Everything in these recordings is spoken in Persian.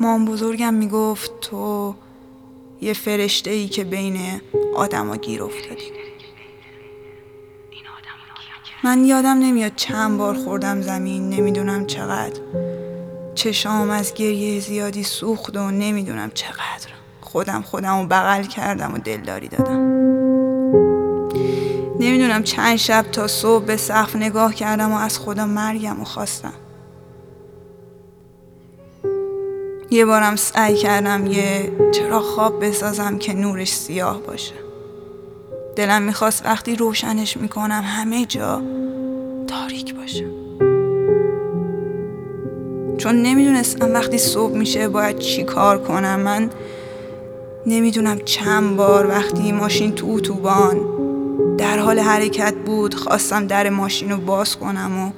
مام بزرگم می‌گفت تو یه فرشته ای که بین آدما گیر افتادی. من یادم نمیاد چند بار خوردم زمین نمی‌دونم چقدر. چشام از گریه زیادی سوخت و نمی‌دونم چقدر. خودم خودم رو بغل کردم و دلداری دادم. نمی‌دونم چند شب تا صبح به سقف نگاه کردم و از خدا مرگم و خواستم. یه بارم سعی کردم یه چرا خواب بسازم که نورش سیاه باشه. دلم می‌خواست وقتی روشنش می‌کنم همه جا تاریک باشه. چون نمی‌دونستم وقتی صبح میشه باید چی کار کنم. من نمی‌دونم چند بار وقتی ماشین تو اتوبان در حال حرکت بود خواستم در ماشین رو باز کنم و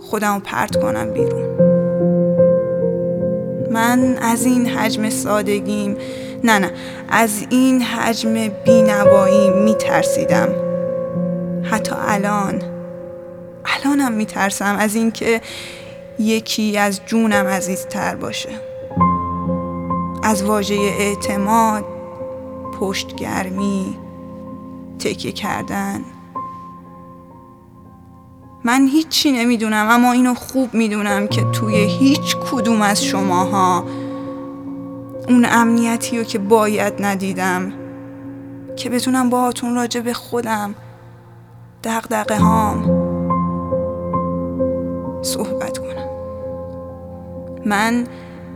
خودم رو پرت کنم بیرون. من از این حجم سادگیم نه نه از این حجم بینوایی میترسیدم. حتی الان الانم میترسم از اینکه یکی از جونم عزیزتر باشه. از واژه اعتماد پشتگرمی تکیه کردن. من هیچی نمی‌دونم اما اینو خوب می‌دونم که توی هیچ کدوم از شماها اون امنیتی رو که باید ندیدم که بتونم باهاتون راجع به خودم دقدقه هام صحبت کنم. من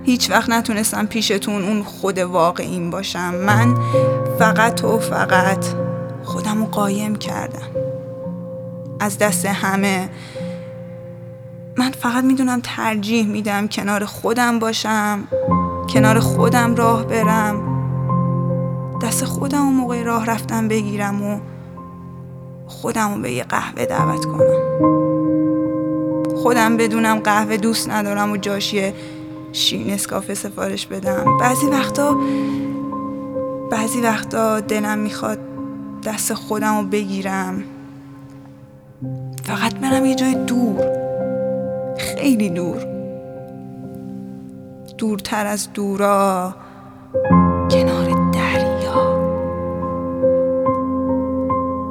هیچ وقت نتونستم پیشتون اون خود واقعیم باشم. من فقط و فقط خودم رو قایم کردم. از دست همه. من فقط می‌دونم ترجیح میدم کنار خودم باشم کنار خودم راه برم دست خودم و موقع راه رفتم بگیرم و خودم رو به یه قهوه دعوت کنم. خودم بدونم قهوه دوست ندارم و جاشیه شین اسکافه سفارش بدم. بعضی وقتا بعضی وقتا دلم می‌خواد دست خودم رو بگیرم. فقط برم یه جای دور. خیلی دور. دورتر از دورا. کنار دریا.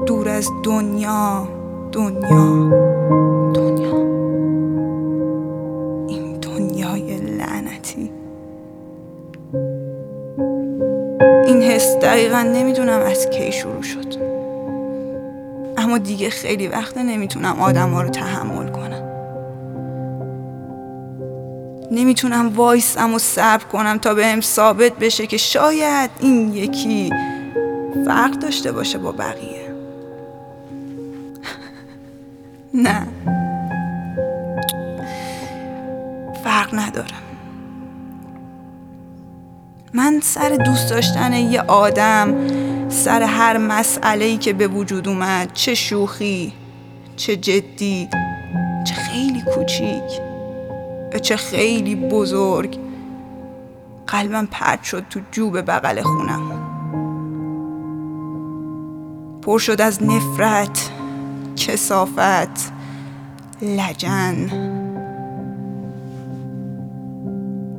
دور از دنیا. دنیا. دنیا. این دنیای لعنتی. این حس دقیقا نمی‌دونم از کی شروع شد. اما دیگه خیلی وقت نمی‌تونم آدم ها رو تحمل کنم. نمی‌تونم وایسم و صبر کنم تا بهم ثابت بشه که شاید این یکی فرق داشته باشه با بقیه. نه. فرق ندارم من سر دوست داشتن یه آدم سر هر مسئله ای که به وجود اومد. چه شوخی چه جدی چه خیلی کوچیک چه خیلی بزرگ. قلبم پرد شد تو جوب بغل خونم. پر شد از نفرت کسافت لجن.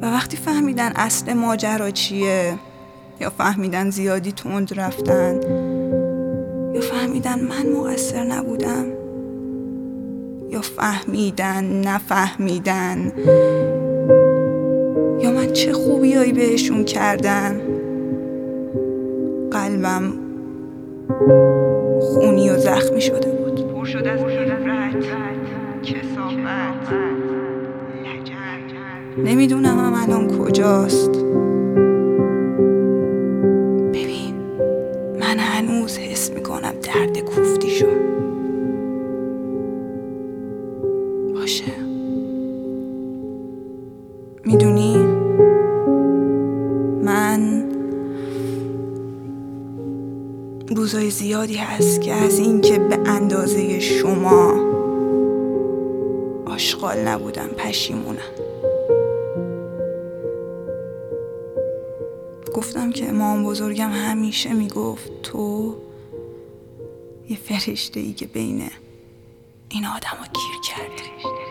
و وقتی فهمیدن اصل ماجرا چیه یا فهمیدن زیادی تند رفتن؟ یا فهمیدن من مقصر نبودم؟ یا فهمیدن نفهمیدن؟ یا من چه خوبیایی بهشون کردم؟ قلبم خونی و زخمی شده بود. پر شده از نمی‌دونم هم الان کجاست. هنوز حس می‌کنم درد کوفتیشو. باشه. می‌دونی؟ من روزای زیادی هست که از اینکه به اندازه شما آشغال نبودم پشیمونم. گفتم که امام بزرگم همیشه می‌گفت تو یه فرشته ای که بین این آدم رو گیر کرده.